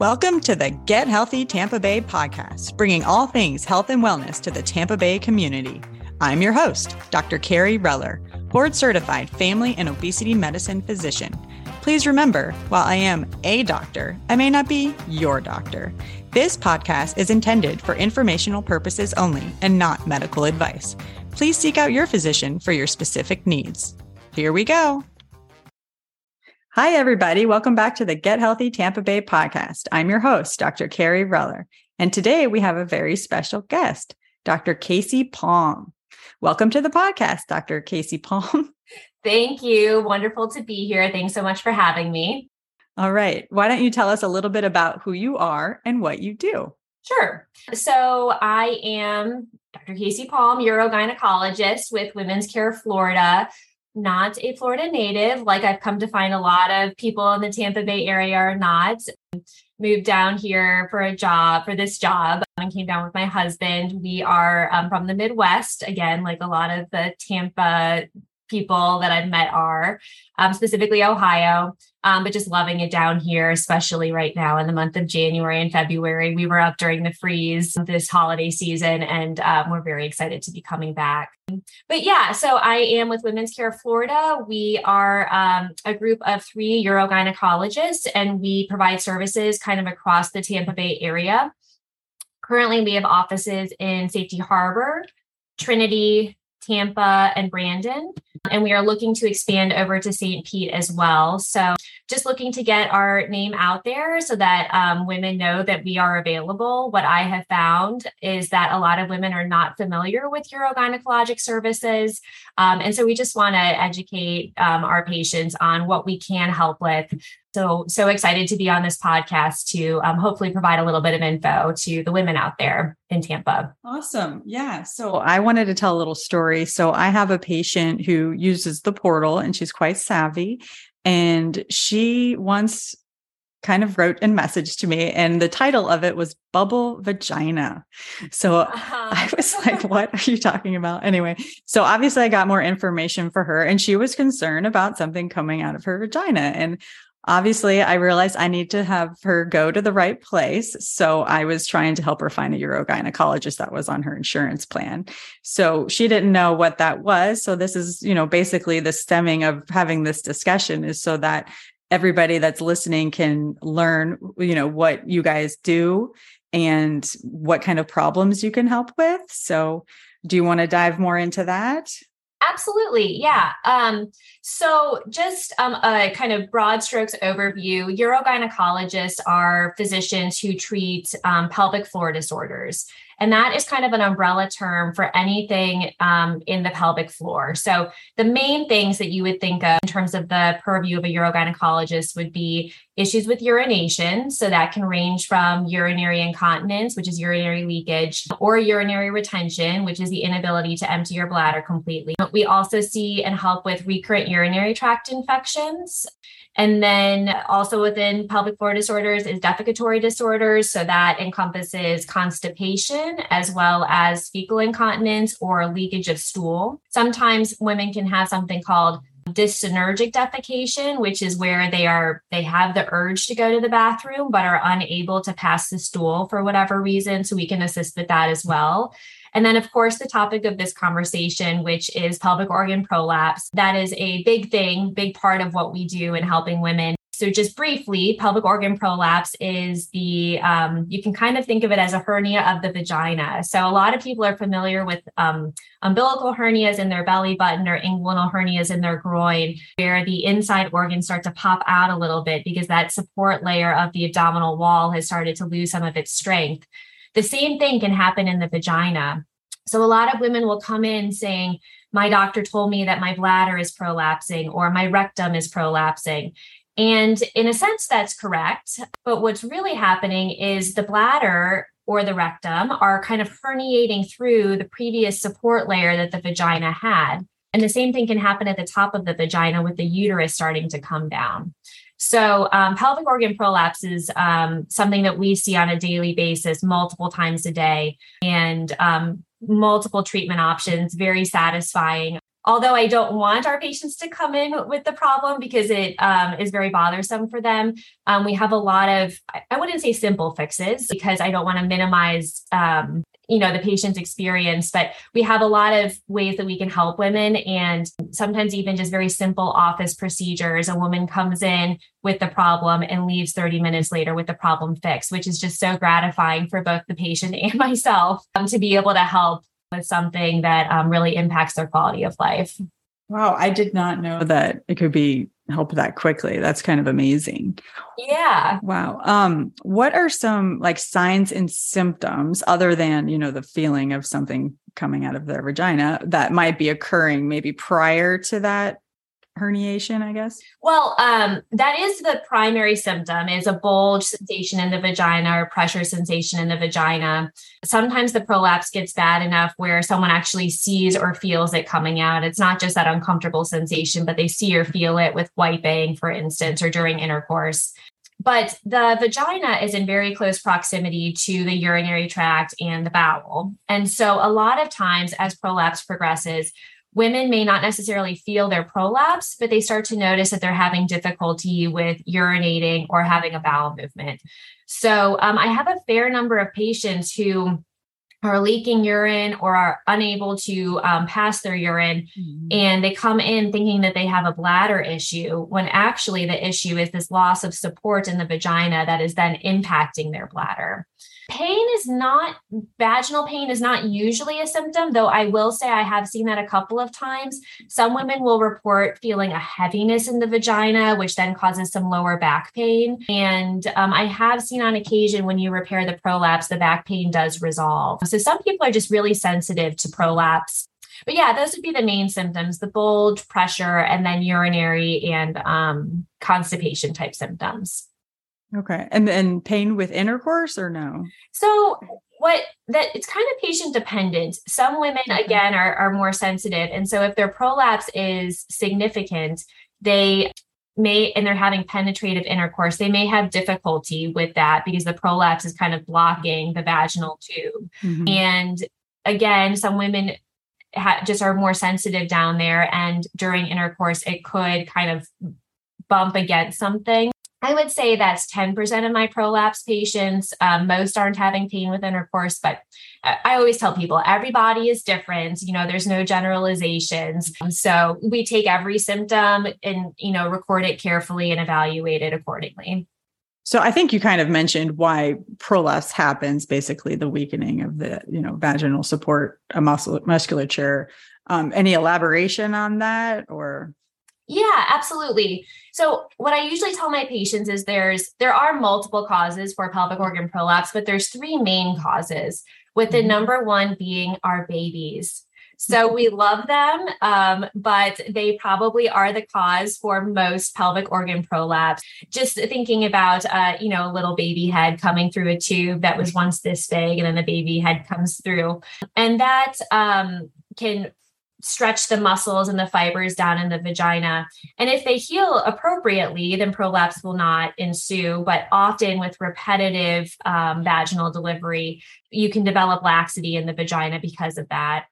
Welcome to the Get Healthy Tampa Bay podcast, bringing all things health and wellness to the Tampa Bay community. I'm your host, Dr. Kerry Reller, board certified family and obesity medicine physician. Please remember, while I am a doctor, I may not be your doctor. This podcast is intended for informational purposes only and not medical advice. Please seek out your physician for your specific needs. Here we go. Hi, everybody. Welcome back to the Get Healthy Tampa Bay podcast. I'm your host, Dr. Kerry Reller. And today we have a very special guest, Dr. Kasey Palm. Welcome to the podcast, Dr. Kasey Palm. Thank you. Wonderful to be here. Thanks so much for having me. All right. Why don't you tell us a little bit about who you are and what you do? Sure. So I am Dr. Kasey Palm, urogynecologist with Women's Care Florida not a Florida native, like I've come to find a lot of people in the Tampa Bay area are not. Moved down here for a job, for this job, and came down with my husband. We are um, from the Midwest, again, like a lot of the Tampa people that I've met are, um, specifically Ohio, um, but just loving it down here, especially right now in the month of January and February. We were up during the freeze this holiday season, and um, we're very excited to be coming back. But yeah, so I am with Women's Care Florida. We are um, a group of three urogynecologists, and we provide services kind of across the Tampa Bay area. Currently, we have offices in Safety Harbor, Trinity, Tampa, and Brandon. And we are looking to expand over to St. Pete as well. So, just looking to get our name out there so that um, women know that we are available. What I have found is that a lot of women are not familiar with urogynecologic services. Um, and so, we just want to educate um, our patients on what we can help with so so excited to be on this podcast to um, hopefully provide a little bit of info to the women out there in tampa. Awesome. Yeah. So i wanted to tell a little story. So i have a patient who uses the portal and she's quite savvy. And she once kind of wrote a message to me and the title of it was bubble vagina. So uh-huh. i was like what are you talking about? Anyway so obviously i got more information for her and she was concerned about something coming out of her vagina. And obviously I realized I need to have her go to the right place. So I was trying to help her find a urogynecologist that was on her insurance plan. So she didn't know what that was. So this is, you know, basically the stemming of having this discussion is so that everybody that's listening can learn, you know, what you guys do and what kind of problems you can help with. So do you want to dive more into that? Absolutely. Yeah. Um, so, just um, a kind of broad strokes overview urogynecologists are physicians who treat um, pelvic floor disorders. And that is kind of an umbrella term for anything um, in the pelvic floor. So, the main things that you would think of in terms of the purview of a urogynecologist would be issues with urination. So, that can range from urinary incontinence, which is urinary leakage, or urinary retention, which is the inability to empty your bladder completely. We also see and help with recurrent urinary tract infections. And then also within pelvic floor disorders is defecatory disorders. So that encompasses constipation as well as fecal incontinence or leakage of stool. Sometimes women can have something called dyssynergic defecation which is where they are they have the urge to go to the bathroom but are unable to pass the stool for whatever reason so we can assist with that as well and then, of course, the topic of this conversation, which is pelvic organ prolapse. That is a big thing, big part of what we do in helping women. So, just briefly, pelvic organ prolapse is the, um, you can kind of think of it as a hernia of the vagina. So, a lot of people are familiar with um, umbilical hernias in their belly button or inguinal hernias in their groin, where the inside organs start to pop out a little bit because that support layer of the abdominal wall has started to lose some of its strength. The same thing can happen in the vagina. So a lot of women will come in saying, my doctor told me that my bladder is prolapsing or my rectum is prolapsing. And in a sense, that's correct. But what's really happening is the bladder or the rectum are kind of herniating through the previous support layer that the vagina had. And the same thing can happen at the top of the vagina with the uterus starting to come down. So, um, pelvic organ prolapse is um, something that we see on a daily basis, multiple times a day, and um, multiple treatment options, very satisfying. although I don't want our patients to come in with the problem because it um, is very bothersome for them, um, we have a lot of, I wouldn't say simple fixes because I don't want to minimize um, you know the patient's experience but we have a lot of ways that we can help women and sometimes even just very simple office procedures. A woman comes in with the problem and leaves 30 minutes later with the problem fixed which is just so gratifying for both the patient and myself um, to be able to help with something that um, really impacts their quality of life. Wow i did not know that it could be help that quickly. That's kind of amazing. Yeah. Wow. Um, what are some like signs and symptoms other than, you know, the feeling of something coming out of their vagina that might be occurring maybe prior to that herniation, I guess? Well, um, that is the primary symptom is a bulge sensation in the vagina or pressure sensation in the vagina. Sometimes the prolapse gets bad enough where someone actually sees or feels it coming out. It's not just that uncomfortable sensation, but they see or feel it with wiping, for instance, or during intercourse. But the vagina is in very close proximity to the urinary tract and the bowel. And so, a lot of times, as prolapse progresses, women may not necessarily feel their prolapse, but they start to notice that they're having difficulty with urinating or having a bowel movement. So um, I have a fair number of patients who are leaking urine or are unable to um, pass their urine mm-hmm. and they come in thinking that they have a bladder issue when actually the issue is this loss of support in the vagina that is then impacting their bladder Pain is not, vaginal pain is not usually a symptom, though I will say I have seen that a couple of times. Some women will report feeling a heaviness in the vagina, which then causes some lower back pain. And um, I have seen on occasion when you repair the prolapse, the back pain does resolve. So some people are just really sensitive to prolapse but yeah, those would be the main symptoms the bulge, pressure, and then urinary and um, constipation type symptoms. Okay. And then pain with intercourse or no? So what that it's kind of patient dependent. Some women again are, are more sensitive. And so if their prolapse is significant, they may and they're having penetrative intercourse, they may have difficulty with that because the prolapse is kind of blocking the vaginal tube. Mm-hmm. And again, some women ha- just are more sensitive down there and during intercourse it could kind of bump against something I would say that's 10% of my prolapse patients. Um, most aren't having pain with intercourse, but I always tell people everybody is different. You know, there's no generalizations. So we take every symptom and, you know, record it carefully and evaluate it accordingly. So I think you kind of mentioned why prolapse happens, basically the weakening of the, you know, vaginal support muscle musculature. Um, any elaboration on that or? Yeah, absolutely. So what I usually tell my patients is there's there are multiple causes for pelvic organ prolapse, but there's three main causes, with the mm-hmm. number one being our babies. So mm-hmm. we love them, um, but they probably are the cause for most pelvic organ prolapse. Just thinking about, uh, you know, a little baby head coming through a tube that was once this big, and then the baby head comes through, and that um, can stretch the muscles and the fibers down in the vagina. And if they heal appropriately, then prolapse will not ensue. But often with repetitive um, vaginal delivery, you can develop laxity in the vagina because of that.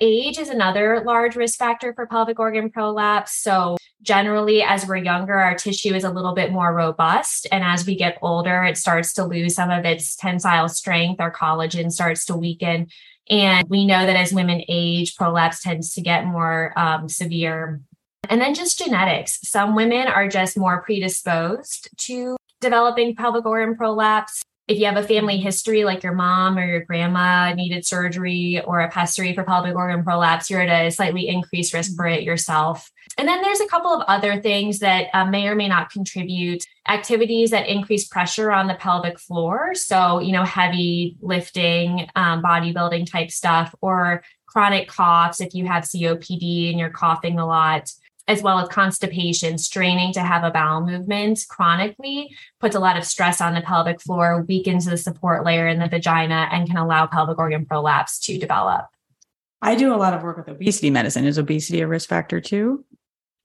Age is another large risk factor for pelvic organ prolapse. So, generally, as we're younger, our tissue is a little bit more robust. And as we get older, it starts to lose some of its tensile strength. Our collagen starts to weaken. And we know that as women age, prolapse tends to get more um, severe. And then just genetics. Some women are just more predisposed to developing pelvic organ prolapse. If you have a family history, like your mom or your grandma needed surgery or a pessary for pelvic organ prolapse, you're at a slightly increased risk for it yourself. And then there's a couple of other things that uh, may or may not contribute activities that increase pressure on the pelvic floor. So, you know, heavy lifting, um, bodybuilding type stuff, or chronic coughs if you have COPD and you're coughing a lot, as well as constipation, straining to have a bowel movement chronically puts a lot of stress on the pelvic floor, weakens the support layer in the vagina, and can allow pelvic organ prolapse to develop. I do a lot of work with obesity medicine. Is obesity a risk factor too?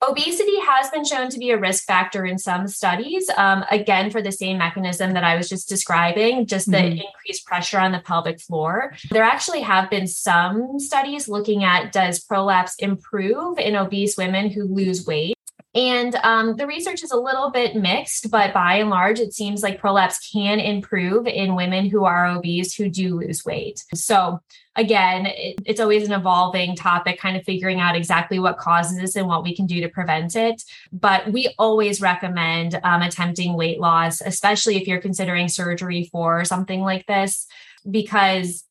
Obesity has been shown to be a risk factor in some studies, um, again, for the same mechanism that I was just describing, just the mm-hmm. increased pressure on the pelvic floor. There actually have been some studies looking at does prolapse improve in obese women who lose weight? And um, the research is a little bit mixed, but by and large, it seems like prolapse can improve in women who are obese who do lose weight. So, again, it, it's always an evolving topic, kind of figuring out exactly what causes this and what we can do to prevent it. But we always recommend um, attempting weight loss, especially if you're considering surgery for something like this, because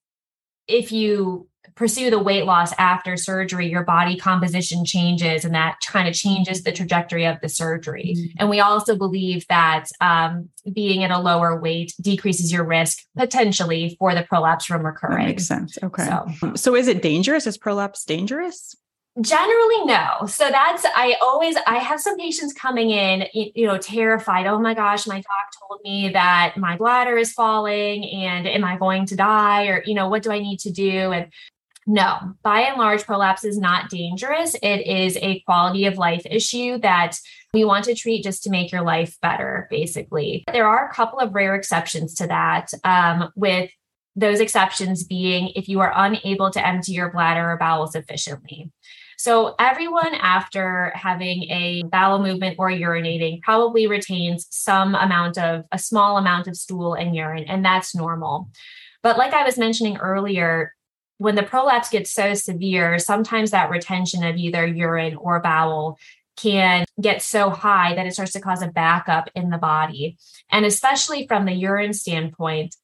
if you pursue the weight loss after surgery, your body composition changes and that kind of changes the trajectory of the surgery. Mm-hmm. And we also believe that um, being at a lower weight decreases your risk potentially for the prolapse from recurring. That makes sense. Okay. So, so is it dangerous? Is prolapse dangerous? generally no so that's i always i have some patients coming in you know terrified oh my gosh my doc told me that my bladder is falling and am i going to die or you know what do i need to do and no, by and large, prolapse is not dangerous. It is a quality of life issue that we want to treat just to make your life better, basically. There are a couple of rare exceptions to that, um, with those exceptions being if you are unable to empty your bladder or bowel sufficiently. So, everyone after having a bowel movement or urinating probably retains some amount of a small amount of stool and urine, and that's normal. But, like I was mentioning earlier, when the prolapse gets so severe, sometimes that retention of either urine or bowel can get so high that it starts to cause a backup in the body. And especially from the urine standpoint,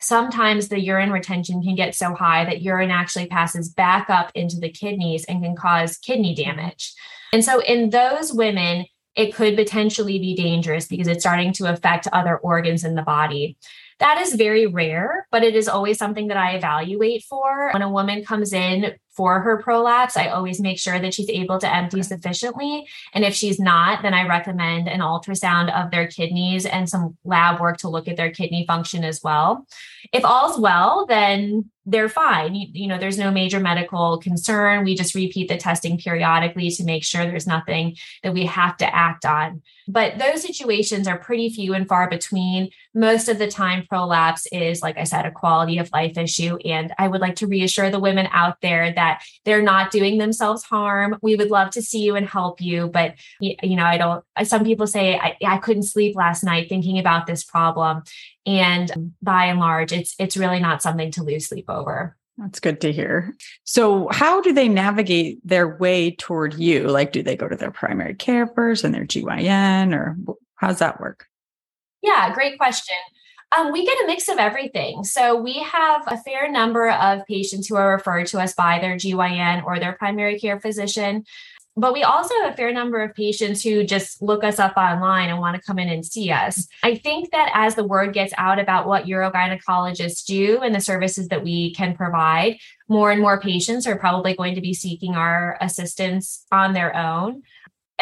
sometimes the urine retention can get so high that urine actually passes back up into the kidneys and can cause kidney damage. And so, in those women, it could potentially be dangerous because it's starting to affect other organs in the body. That is very rare, but it is always something that I evaluate for. When a woman comes in for her prolapse, I always make sure that she's able to empty sufficiently. And if she's not, then I recommend an ultrasound of their kidneys and some lab work to look at their kidney function as well. If all's well, then they're fine. You, you, know, there's no major medical concern. We just repeat the testing periodically to make sure there's nothing that we have to act on. But those situations are pretty few and far between. Most of the time, prolapse is, like I said, a quality of life issue. And I would like to reassure the women out there that they're not doing themselves harm. We would love to see you and help you. But, you know, I don't, some people say, I, I couldn't sleep last night thinking about this problem. And by and large, it's, it's really not something to lose sleep over. That's good to hear. So, how do they navigate their way toward you? Like, do they go to their primary care first and their GYN, or how's that work? Yeah, great question. Um, we get a mix of everything. So, we have a fair number of patients who are referred to us by their GYN or their primary care physician. But we also have a fair number of patients who just look us up online and want to come in and see us. I think that as the word gets out about what urogynecologists do and the services that we can provide, more and more patients are probably going to be seeking our assistance on their own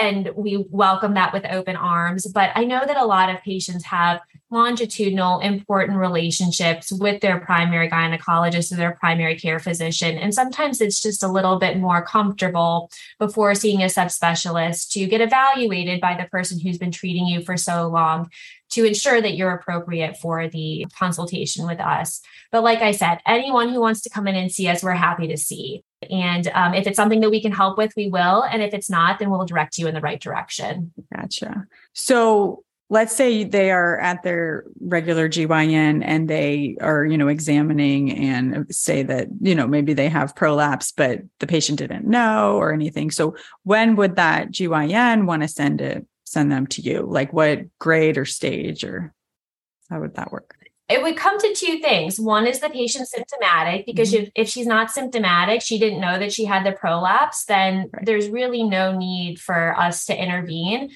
and we welcome that with open arms. But I know that a lot of patients have longitudinal, important relationships with their primary gynecologist or their primary care physician. And sometimes it's just a little bit more comfortable before seeing a subspecialist to get evaluated by the person who's been treating you for so long to ensure that you're appropriate for the consultation with us. But like I said, anyone who wants to come in and see us, we're happy to see. And um, if it's something that we can help with, we will. And if it's not, then we'll direct you in the right direction. Gotcha. So let's say they are at their regular GYN and they are, you know, examining and say that, you know, maybe they have prolapse, but the patient didn't know or anything. So when would that GYN want to send it, send them to you? Like what grade or stage or how would that work? It would come to two things. One is the patient symptomatic, because mm-hmm. if, if she's not symptomatic, she didn't know that she had the prolapse, then right. there's really no need for us to intervene.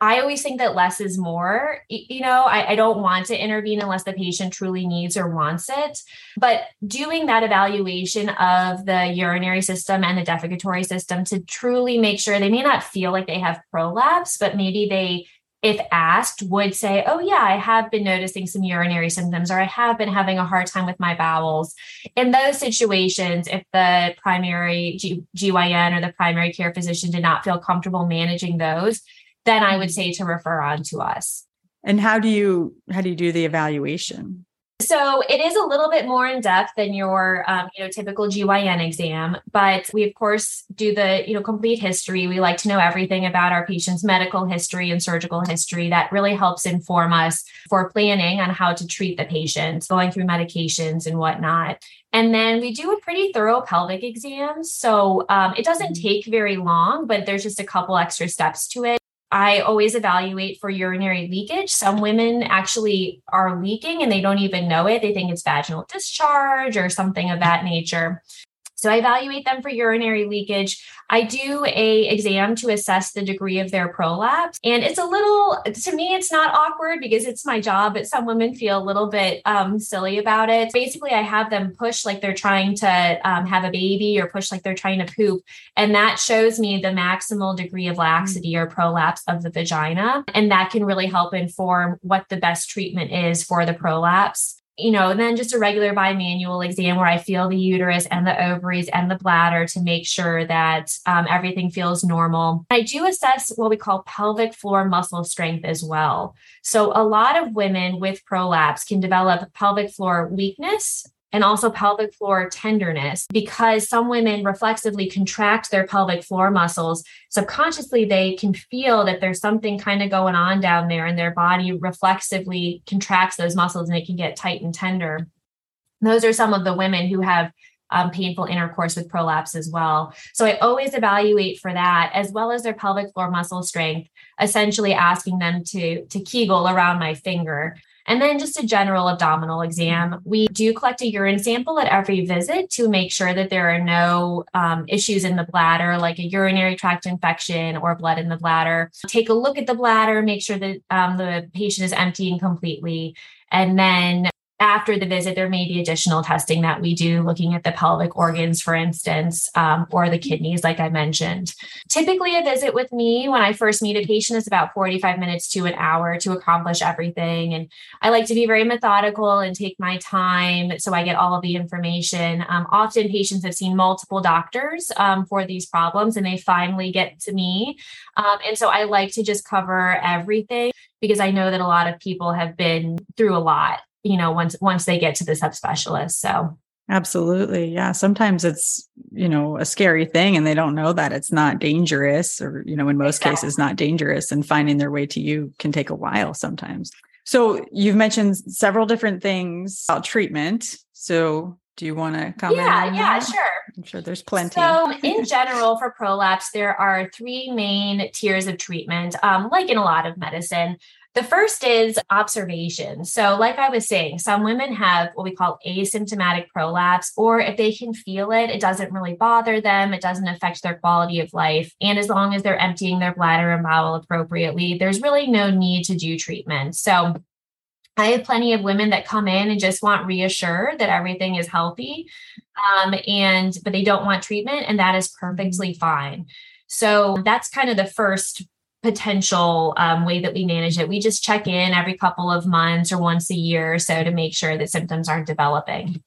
I always think that less is more. You know, I, I, don't want to intervene unless the patient truly needs or wants it. But doing that evaluation of the urinary system and the defecatory system to truly make sure they may not feel like they have prolapse, but maybe they if asked, would say, Oh, yeah, I have been noticing some urinary symptoms, or I have been having a hard time with my bowels. In those situations, if the primary G- GYN or the primary care physician did not feel comfortable managing those, then I would mm-hmm. say to refer on to us. And how do you how do you do the evaluation? So it is a little bit more in depth than your, um, you know, typical GYN exam, but we of course do the, you know, complete history. We like to know everything about our patient's medical history and surgical history. That really helps inform us for planning on how to treat the patient, going through medications and whatnot. And then we do a pretty thorough pelvic exam. So um, it doesn't mm-hmm. take very long, but there's just a couple extra steps to it. I always evaluate for urinary leakage. Some women actually are leaking and they don't even know it. They think it's vaginal discharge or something of that nature. So I evaluate them for urinary leakage. I do a exam to assess the degree of their prolapse. And it's a little, to me, it's not awkward because it's my job, but some women feel a little bit um, silly about it. Basically, I have them push like they're trying to um, have a baby or push like they're trying to poop. And that shows me the maximal degree of laxity or prolapse of the vagina. And that can really help inform what the best treatment is for the prolapse you know, then just a regular bimanual exam where I feel the uterus and the ovaries and the bladder to make sure that um, everything feels normal. I do assess what we call pelvic floor muscle strength as well. So, a lot of women with prolapse can develop pelvic floor weakness and also pelvic floor tenderness because some women reflexively contract their pelvic floor muscles. Subconsciously, they can feel that there's something kind of going on down there, and their body reflexively contracts those muscles and it can get tight and tender. Those are some of the women who have um, painful intercourse with prolapse as well. So I always evaluate for that, as well as their pelvic floor muscle strength, essentially asking them to, to kegel around my finger. And then just a general abdominal exam. We do collect a urine sample at every visit to make sure that there are no um, issues in the bladder, like a urinary tract infection or blood in the bladder. Take a look at the bladder, make sure that um, the patient is emptying completely. And then after the visit, there may be additional testing that we do, looking at the pelvic organs, for instance, um, or the kidneys, like I mentioned. Typically, a visit with me when I first meet a patient is about 45 minutes to an hour to accomplish everything. And I like to be very methodical and take my time so I get all of the information. Um, often, patients have seen multiple doctors um, for these problems and they finally get to me. Um, and so I like to just cover everything because I know that a lot of people have been through a lot you know once once they get to the subspecialist so absolutely yeah sometimes it's you know a scary thing and they don't know that it's not dangerous or you know in most exactly. cases not dangerous and finding their way to you can take a while sometimes so you've mentioned several different things about treatment so do you want to comment? Yeah, yeah, sure. I'm sure there's plenty. So, in general, for prolapse, there are three main tiers of treatment, um, like in a lot of medicine. The first is observation. So, like I was saying, some women have what we call asymptomatic prolapse, or if they can feel it, it doesn't really bother them, it doesn't affect their quality of life. And as long as they're emptying their bladder and bowel appropriately, there's really no need to do treatment. So, I have plenty of women that come in and just want reassured that everything is healthy, um, and but they don't want treatment, and that is perfectly fine. So that's kind of the first potential um, way that we manage it. We just check in every couple of months or once a year or so to make sure that symptoms aren't developing.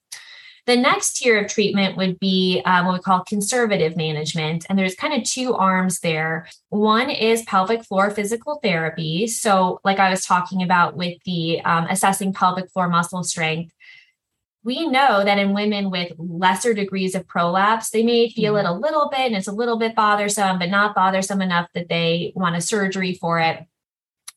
The next tier of treatment would be um, what we call conservative management. And there's kind of two arms there. One is pelvic floor physical therapy. So, like I was talking about with the um, assessing pelvic floor muscle strength, we know that in women with lesser degrees of prolapse, they may feel it mm-hmm. a little bit and it's a little bit bothersome, but not bothersome enough that they want a surgery for it.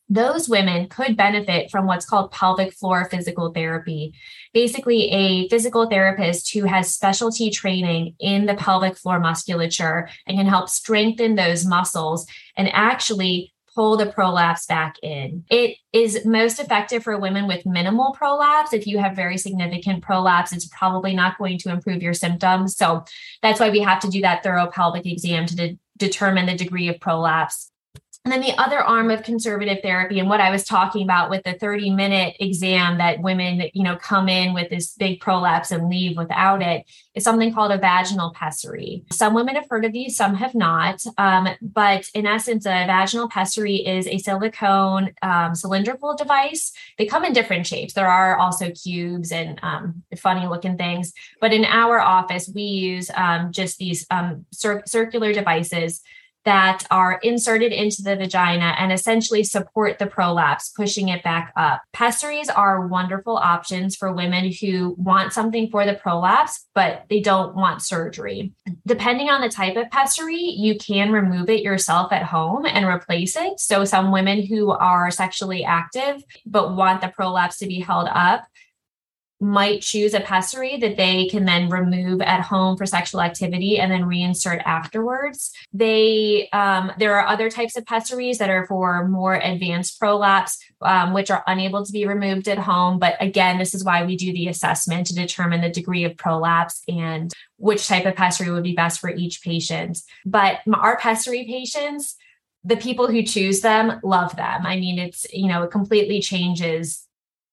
Those women could benefit from what's called pelvic floor physical therapy. Basically, a physical therapist who has specialty training in the pelvic floor musculature and can help strengthen those muscles and actually pull the prolapse back in. It is most effective for women with minimal prolapse. If you have very significant prolapse, it's probably not going to improve your symptoms. So that's why we have to do that thorough pelvic exam to de- determine the degree of prolapse. And then the other arm of conservative therapy and what I was talking about with the 30 minute exam that women, you know, come in with this big prolapse and leave without it is something called a vaginal pessary. Some women have heard of these, some have not. Um, but in essence, a vaginal pessary is a silicone um, cylindrical device. They come in different shapes. There are also cubes and um, funny looking things. But in our office, we use um, just these um, cir- circular devices that are inserted into the vagina and essentially support the prolapse, pushing it back up. Pessaries are wonderful options for women who want something for the prolapse, but they don't want surgery. Depending on the type of pessary, you can remove it yourself at home and replace it. So, some women who are sexually active but want the prolapse to be held up might choose a pessary that they can then remove at home for sexual activity and then reinsert afterwards. They um, there are other types of pessaries that are for more advanced prolapse, um, which are unable to be removed at home. But again, this is why we do the assessment to determine the degree of prolapse and which type of pessary would be best for each patient. But our pessary patients the people who choose them love them. I mean, it's, you know, it completely changes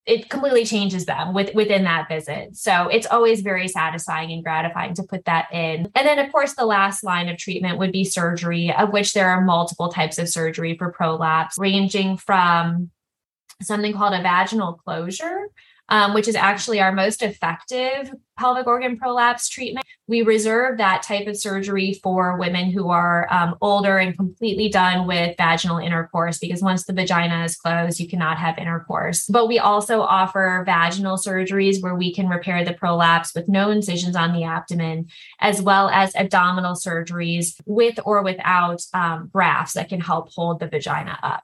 it completely changes them with, within that visit. So it's always very satisfying and gratifying to put that in. And then, of course, the last line of treatment would be surgery, of which there are multiple types of surgery for prolapse, ranging from something called a vaginal closure, um, which is actually our most effective pelvic organ prolapse treatment. We reserve that type of surgery for women who are um, older and completely done with vaginal intercourse because once the vagina is closed, you cannot have intercourse. But we also offer vaginal surgeries where we can repair the prolapse with no incisions on the abdomen, as well as abdominal surgeries with or without um, grafts that can help hold the vagina up.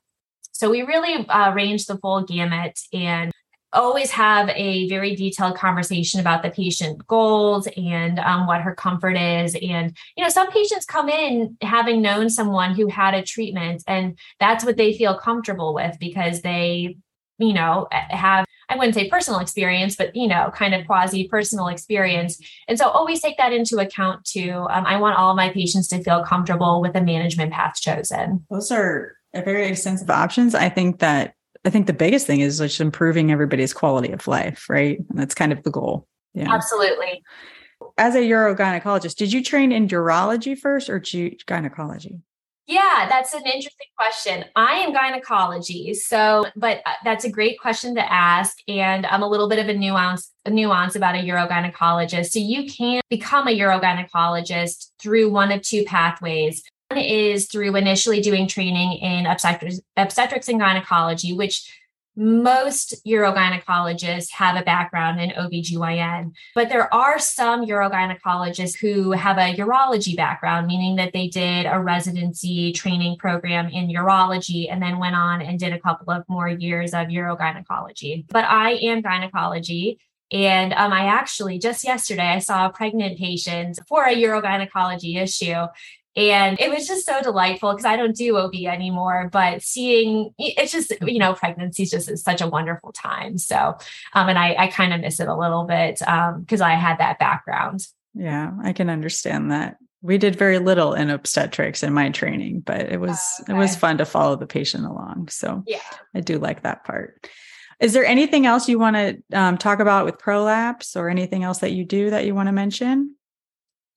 So we really uh, range the full gamut and always have a very detailed conversation about the patient goals and um, what her comfort is. And you know some patients come in having known someone who had a treatment and that's what they feel comfortable with because they you know have i wouldn't say personal experience but you know kind of quasi personal experience. And so always take that into account too. Um, i want all my patients to feel comfortable with the management path chosen. Those are very extensive options. I think that I think the biggest thing is just improving everybody's quality of life, right? And that's kind of the goal. Yeah. Absolutely. As a urogynecologist, did you train in urology first or gynecology? Yeah, that's an interesting question. I am gynecology, so but uh, that's a great question to ask, and I'm a little bit of a nuance a nuance about a urogynecologist. So you can become a urogynecologist through one of two pathways is through initially doing training in obstetrics, and gynecology, which most urogynecologists have a background in OBGYN, but there are some urogynecologists who have a urology background, meaning that they did a residency training program in urology and then went on and did a couple of more years of urogynecology. But I am gynecology. And um, I actually just yesterday I saw a pregnant patient for a urogynecology issue, and it was just so delightful because I don't do OB anymore, but seeing it's just, you know, pregnancy is just such a wonderful time. So, um, and I, I kind of miss it a little bit because um, I had that background. Yeah, I can understand that. We did very little in obstetrics in my training, but it was uh, okay. it was fun to follow the patient along. So yeah, I do like that part. Is there anything else you want to um, talk about with prolapse or anything else that you do that you want to mention?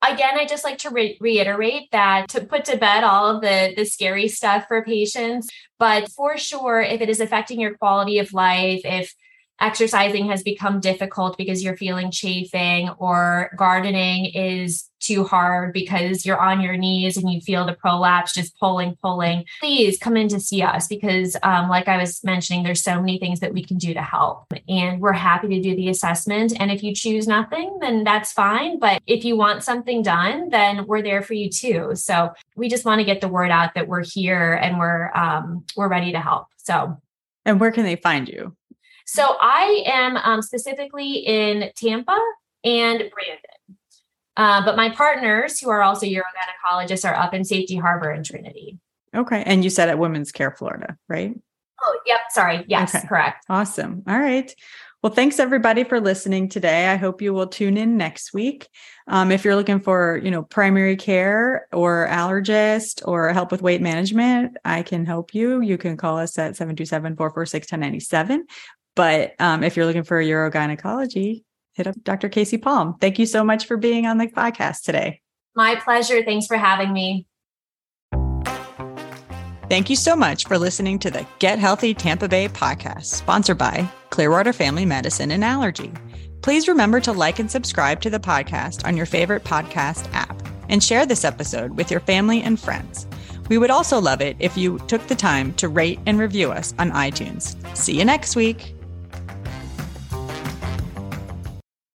Again i just like to re- reiterate that to put to bed all of the the scary stuff for patients but for sure if it is affecting your quality of life if exercising has become difficult because you're feeling chafing or gardening is too hard because you're on your knees and you feel the prolapse just pulling pulling. Please come in to see us because um, like i was mentioning there's so many things that we can do to help. And we're happy to do the assessment. And if you choose nothing then that's fine. But if you want something done then we're there for you too. So we just want to get the word out that we're here and we're um, we're ready to help. So and where can they find you so I am um, specifically in Tampa and Brandon. Uh, but my partners, who are also urogynecologists, are up in Safety Harbor and Trinity. Okay. And you said at Women's Care Florida, right? Oh, yep. Sorry. Yes, okay. correct. Awesome. All right. Well, thanks everybody for listening today. I hope you will tune in next week. Um, if you're looking for, you know, primary care or allergist or help with weight management, I can help you. You can call us at 727-446-1097. But um, if you're looking for a urogynecology, hit up Dr. Kasey Palm. Thank you so much for being on the podcast today. My pleasure. Thanks for having me. Thank you so much for listening to the Get Healthy Tampa Bay podcast, sponsored by Clearwater Family Medicine and Allergy. Please remember to like and subscribe to the podcast on your favorite podcast app and share this episode with your family and friends. We would also love it if you took the time to rate and review us on iTunes. See you next week.